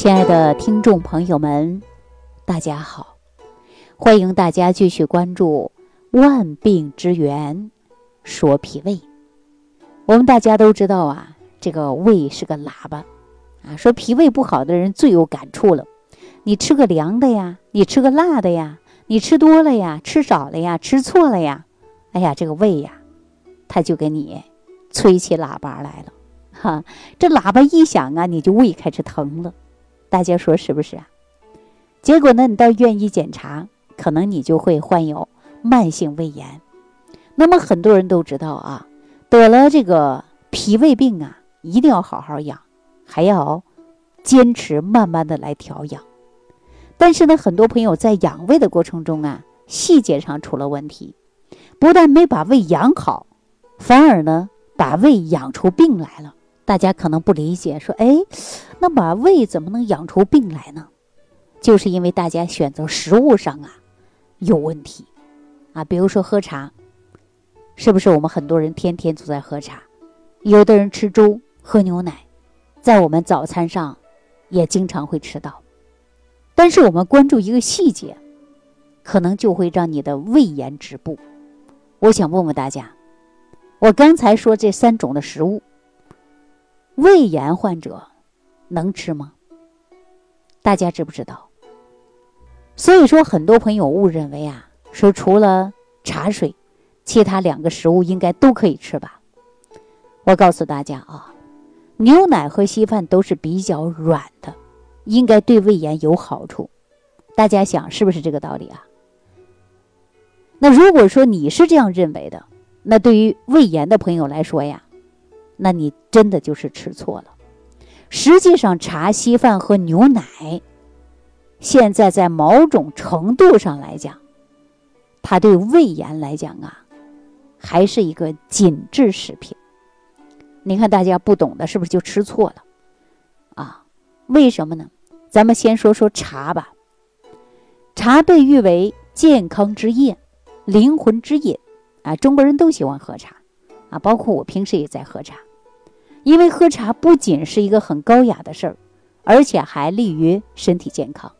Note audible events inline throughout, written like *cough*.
亲爱的听众朋友们，大家好！欢迎大家继续关注《万病之源说脾胃》。我们大家都知道啊，这个胃是个喇叭啊，说脾胃不好的人最有感触了。你吃个凉的呀，你吃个辣的呀，你吃多了呀，吃少了呀，吃错了呀，哎呀，这个胃呀，他就给你吹起喇叭来了。哈，这喇叭一响啊，你就胃开始疼了。大家说是不是啊？结果呢，你到医院一检查，可能你就会患有慢性胃炎。那么很多人都知道啊，得了这个脾胃病啊，一定要好好养，还要坚持慢慢的来调养。但是呢，很多朋友在养胃的过程中啊，细节上出了问题，不但没把胃养好，反而呢，把胃养出病来了。大家可能不理解，说：“哎，那把胃怎么能养出病来呢？”就是因为大家选择食物上啊有问题啊。比如说喝茶，是不是我们很多人天天都在喝茶？有的人吃粥、喝牛奶，在我们早餐上也经常会吃到。但是我们关注一个细节，可能就会让你的胃炎止步。我想问问大家，我刚才说这三种的食物。胃炎患者能吃吗？大家知不知道？所以说，很多朋友误认为啊，说除了茶水，其他两个食物应该都可以吃吧？我告诉大家啊，牛奶和稀饭都是比较软的，应该对胃炎有好处。大家想是不是这个道理啊？那如果说你是这样认为的，那对于胃炎的朋友来说呀。那你真的就是吃错了。实际上，茶、稀饭和牛奶，现在在某种程度上来讲，它对胃炎来讲啊，还是一个紧致食品。你看，大家不懂的，是不是就吃错了？啊，为什么呢？咱们先说说茶吧。茶被誉为健康之液、灵魂之饮啊，中国人都喜欢喝茶啊，包括我平时也在喝茶。因为喝茶不仅是一个很高雅的事儿，而且还利于身体健康，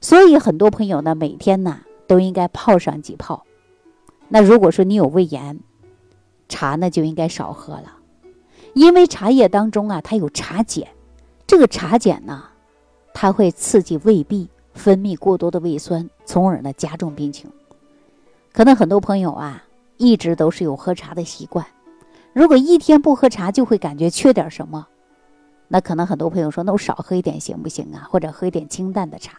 所以很多朋友呢每天呢都应该泡上几泡。那如果说你有胃炎，茶呢就应该少喝了，因为茶叶当中啊它有茶碱，这个茶碱呢，它会刺激胃壁分泌过多的胃酸，从而呢加重病情。可能很多朋友啊一直都是有喝茶的习惯。如果一天不喝茶，就会感觉缺点什么，那可能很多朋友说，那我少喝一点行不行啊？或者喝一点清淡的茶。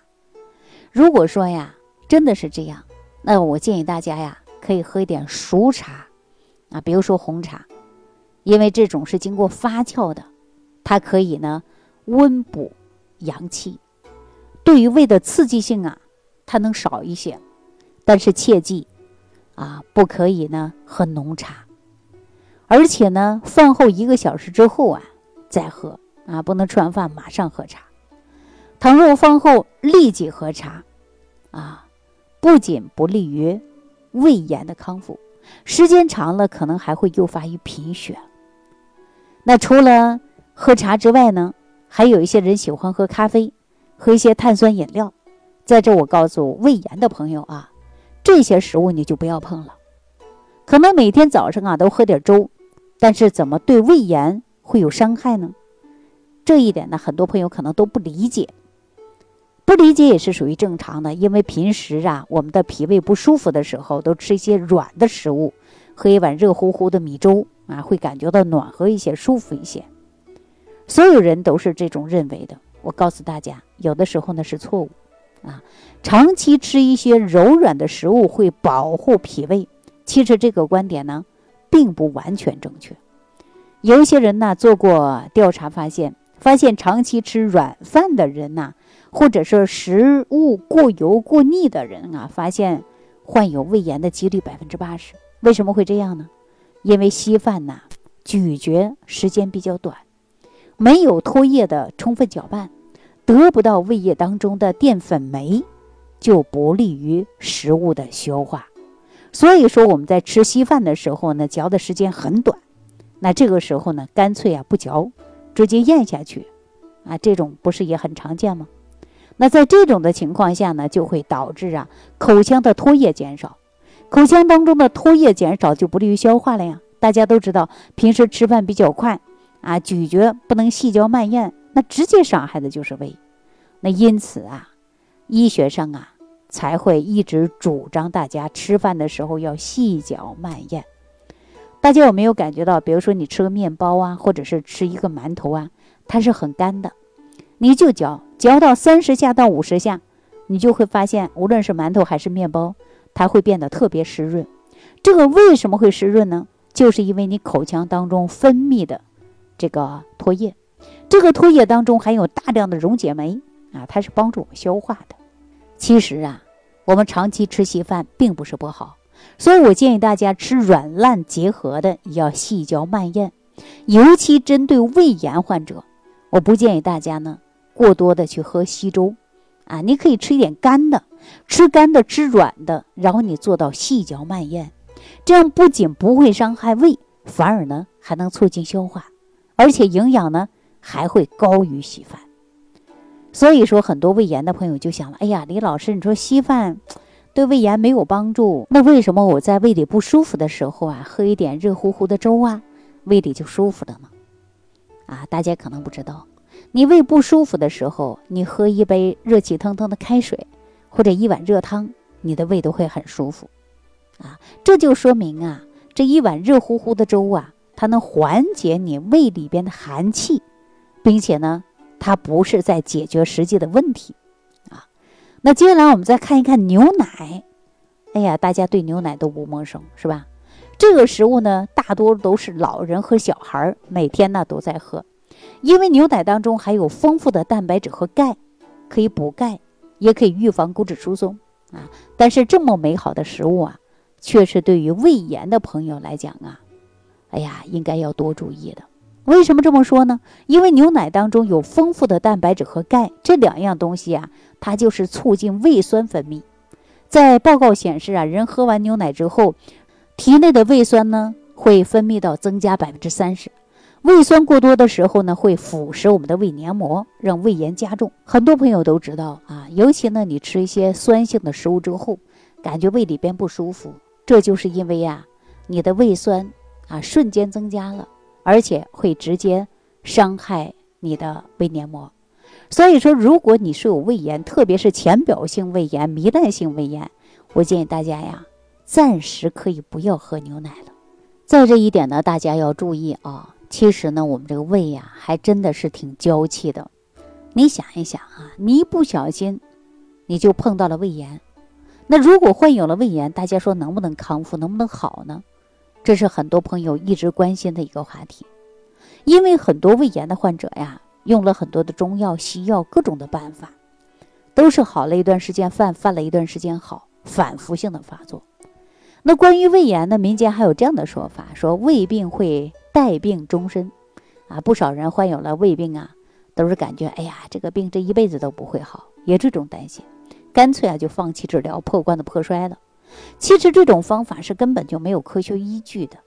如果说呀，真的是这样，那我建议大家呀，可以喝一点熟茶，啊，比如说红茶，因为这种是经过发酵的，它可以呢温补阳气，对于胃的刺激性啊，它能少一些。但是切记，啊，不可以呢喝浓茶。而且呢，饭后一个小时之后啊，再喝啊，不能吃完饭马上喝茶。倘若饭后立即喝茶，啊，不仅不利于胃炎的康复，时间长了可能还会诱发于贫血。那除了喝茶之外呢，还有一些人喜欢喝咖啡，喝一些碳酸饮料。在这，我告诉胃炎的朋友啊，这些食物你就不要碰了。可能每天早上啊都喝点粥。但是怎么对胃炎会有伤害呢？这一点呢，很多朋友可能都不理解。不理解也是属于正常的，因为平时啊，我们的脾胃不舒服的时候，都吃一些软的食物，喝一碗热乎乎的米粥啊，会感觉到暖和一些、舒服一些。所有人都是这种认为的。我告诉大家，有的时候呢是错误啊。长期吃一些柔软的食物会保护脾胃，其实这个观点呢。并不完全正确，有一些人呢做过调查发现，发现长期吃软饭的人呐，或者是食物过油过腻的人啊，发现患有胃炎的几率百分之八十。为什么会这样呢？因为稀饭呐咀嚼时间比较短，没有唾液的充分搅拌，得不到胃液当中的淀粉酶，就不利于食物的消化。所以说我们在吃稀饭的时候呢，嚼的时间很短，那这个时候呢，干脆啊不嚼，直接咽下去，啊，这种不是也很常见吗？那在这种的情况下呢，就会导致啊口腔的唾液减少，口腔当中的唾液减少就不利于消化了呀。大家都知道，平时吃饭比较快啊，咀嚼不能细嚼慢咽，那直接伤害的就是胃。那因此啊，医学上啊才会一直主张大家吃饭的时候要细嚼慢咽。大家有没有感觉到，比如说你吃个面包啊，或者是吃一个馒头啊，它是很干的，你就嚼。嚼到三十下到五十下，你就会发现，无论是馒头还是面包，它会变得特别湿润。这个为什么会湿润呢？就是因为你口腔当中分泌的这个唾液，这个唾液当中含有大量的溶解酶啊，它是帮助我们消化的。其实啊，我们长期吃稀饭并不是不好，所以我建议大家吃软烂结合的，要细嚼慢咽，尤其针对胃炎患者，我不建议大家呢。过多的去喝稀粥，啊，你可以吃一点干的，吃干的，吃软的，然后你做到细嚼慢咽，这样不仅不会伤害胃，反而呢还能促进消化，而且营养呢还会高于稀饭。所以说，很多胃炎的朋友就想了，哎呀，李老师，你说稀饭 *tsk* 对胃炎没有帮助，那为什么我在胃里不舒服的时候啊，喝一点热乎乎的粥啊，胃里就舒服了呢？啊，大家可能不知道。你胃不舒服的时候，你喝一杯热气腾腾的开水，或者一碗热汤，你的胃都会很舒服，啊，这就说明啊，这一碗热乎乎的粥啊，它能缓解你胃里边的寒气，并且呢，它不是在解决实际的问题，啊，那接下来我们再看一看牛奶，哎呀，大家对牛奶都不陌生是吧？这个食物呢，大多都是老人和小孩每天呢都在喝。因为牛奶当中含有丰富的蛋白质和钙，可以补钙，也可以预防骨质疏松啊。但是这么美好的食物啊，却是对于胃炎的朋友来讲啊，哎呀，应该要多注意的。为什么这么说呢？因为牛奶当中有丰富的蛋白质和钙这两样东西啊，它就是促进胃酸分泌。在报告显示啊，人喝完牛奶之后，体内的胃酸呢会分泌到增加百分之三十。胃酸过多的时候呢，会腐蚀我们的胃黏膜，让胃炎加重。很多朋友都知道啊，尤其呢，你吃一些酸性的食物之后，感觉胃里边不舒服，这就是因为呀，你的胃酸啊瞬间增加了，而且会直接伤害你的胃黏膜。所以说，如果你是有胃炎，特别是浅表性胃炎、糜烂性胃炎，我建议大家呀，暂时可以不要喝牛奶了。在这一点呢，大家要注意啊。其实呢，我们这个胃呀，还真的是挺娇气的。你想一想啊，你一不小心，你就碰到了胃炎。那如果患有了胃炎，大家说能不能康复，能不能好呢？这是很多朋友一直关心的一个话题。因为很多胃炎的患者呀，用了很多的中药、西药，各种的办法，都是好了一段时间犯，犯了一段时间好，反复性的发作。那关于胃炎呢，民间还有这样的说法，说胃病会。带病终身，啊，不少人患有了胃病啊，都是感觉哎呀，这个病这一辈子都不会好，也这种担心，干脆啊就放弃治疗，破罐子破摔了。其实这种方法是根本就没有科学依据的，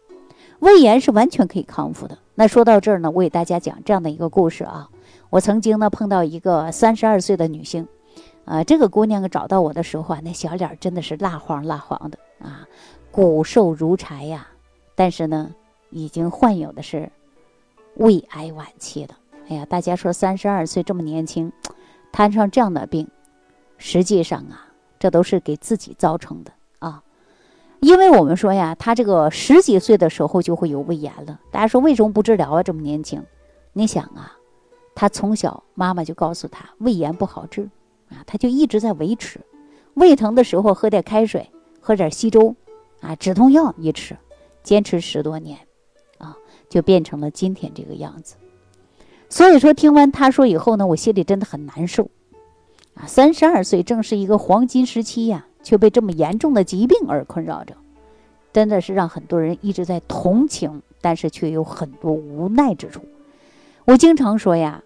胃炎是完全可以康复的。那说到这儿呢，我给大家讲这样的一个故事啊，我曾经呢碰到一个三十二岁的女性，啊，这个姑娘找到我的时候啊，那小脸真的是蜡黄蜡黄的啊，骨瘦如柴呀，但是呢。已经患有的是胃癌晚期了。哎呀，大家说三十二岁这么年轻，*tsk* 摊上这样的病，实际上啊，这都是给自己造成的。因为我们说呀，他这个十几岁的时候就会有胃炎了。大家说为什么不治疗啊？这么年轻，你想啊，他从小妈妈就告诉他胃炎不好治啊，他就一直在维持。胃疼的时候喝点开水，喝点稀粥，啊，止痛药一吃，坚持十多年。啊就变成了今天这个样子，所以说听完他说以后呢，我心里真的很难受，啊，三十二岁正是一个黄金时期呀，却被这么严重的疾病而困扰着，真的是让很多人一直在同情，但是却有很多无奈之处。我经常说呀，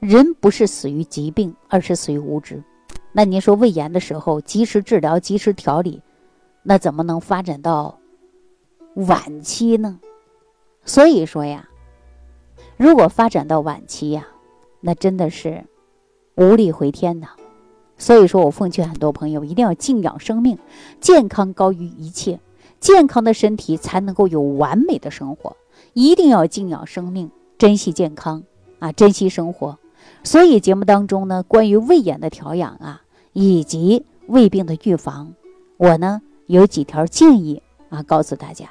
人不是死于疾病，而是死于无知。那您说胃炎的时候及时治疗、及时调理，那怎么能发展到晚期呢？所以说呀，如果发展到晚期呀，那真的是无力回天呐。所以说我奉劝很多朋友一定要敬仰生命，健康高于一切，健康的身体才能够有完美的生活。一定要敬仰生命，珍惜健康啊，珍惜生活。所以节目当中呢，关于胃炎的调养啊，以及胃病的预防，我呢有几条建议啊，告诉大家，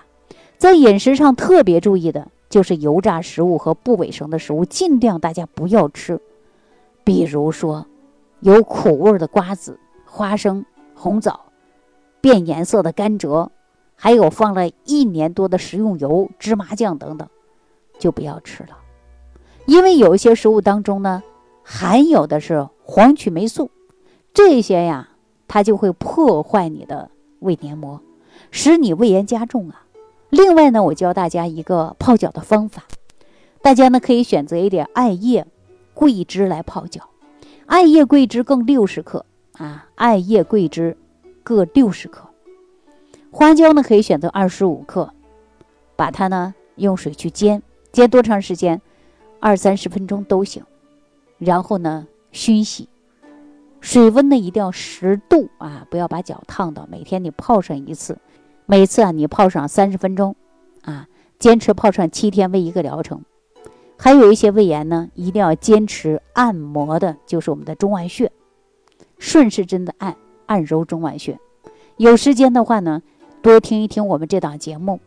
在饮食上特别注意的就是油炸食物和不卫生的食物，尽量大家不要吃，比如说。有苦味的瓜子、花生、红枣，变颜色的甘蔗，还有放了一年多的食用油、芝麻酱等等，就不要吃了。因为有一些食物当中呢，含有的是黄曲霉素，这些呀，它就会破坏你的胃黏膜，使你胃炎加重啊。另外呢，我教大家一个泡脚的方法，大家呢可以选择一点艾叶、桂枝来泡脚。艾叶、桂枝各六十克啊，艾叶、桂枝各六十克，花椒呢可以选择二十五克，把它呢用水去煎，煎多长时间？二三十分钟都行。然后呢熏洗，水温呢一定要十度啊，不要把脚烫到。每天你泡上一次，每次啊你泡上三十分钟啊，坚持泡上七天为一个疗程。还有一些胃炎呢，一定要坚持按摩的，就是我们的中脘穴，顺时针的按，按揉中脘穴。有时间的话呢，多听一听我们这档节目，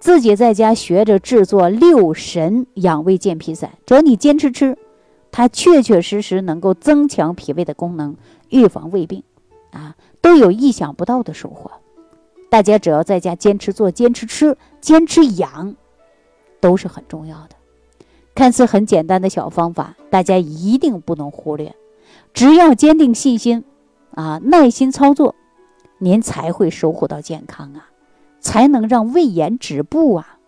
自己在家学着制作六神养胃健脾散。只要你坚持吃，它确确实实能够增强脾胃的功能，预防胃病，啊，都有意想不到的收获。大家只要在家坚持做、坚持吃、坚持养，都是很重要的。看似很简单的小方法，大家一定不能忽略。只要坚定信心，啊，耐心操作，您才会收获到健康啊，才能让胃炎止步啊。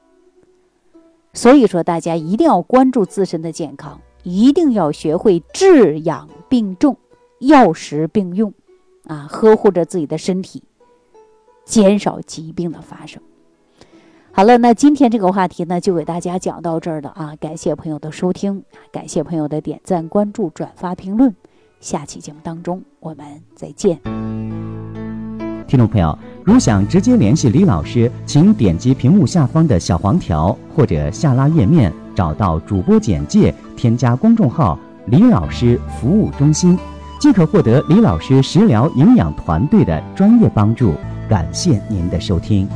所以说，大家一定要关注自身的健康，一定要学会治养并重，药食并用，啊，呵护着自己的身体，减少疾病的发生。好了，那今天这个话题呢，就给大家讲到这儿了啊！感谢朋友的收听，感谢朋友的点赞、关注、转发、评论。下期节目当中，我们再见。听众朋友，如想直接联系李老师，请点击屏幕下方的小黄条，或者下拉页面找到主播简介，添加公众号“李老师服务中心”，即可获得李老师食疗营养团队的专业帮助。感谢您的收听。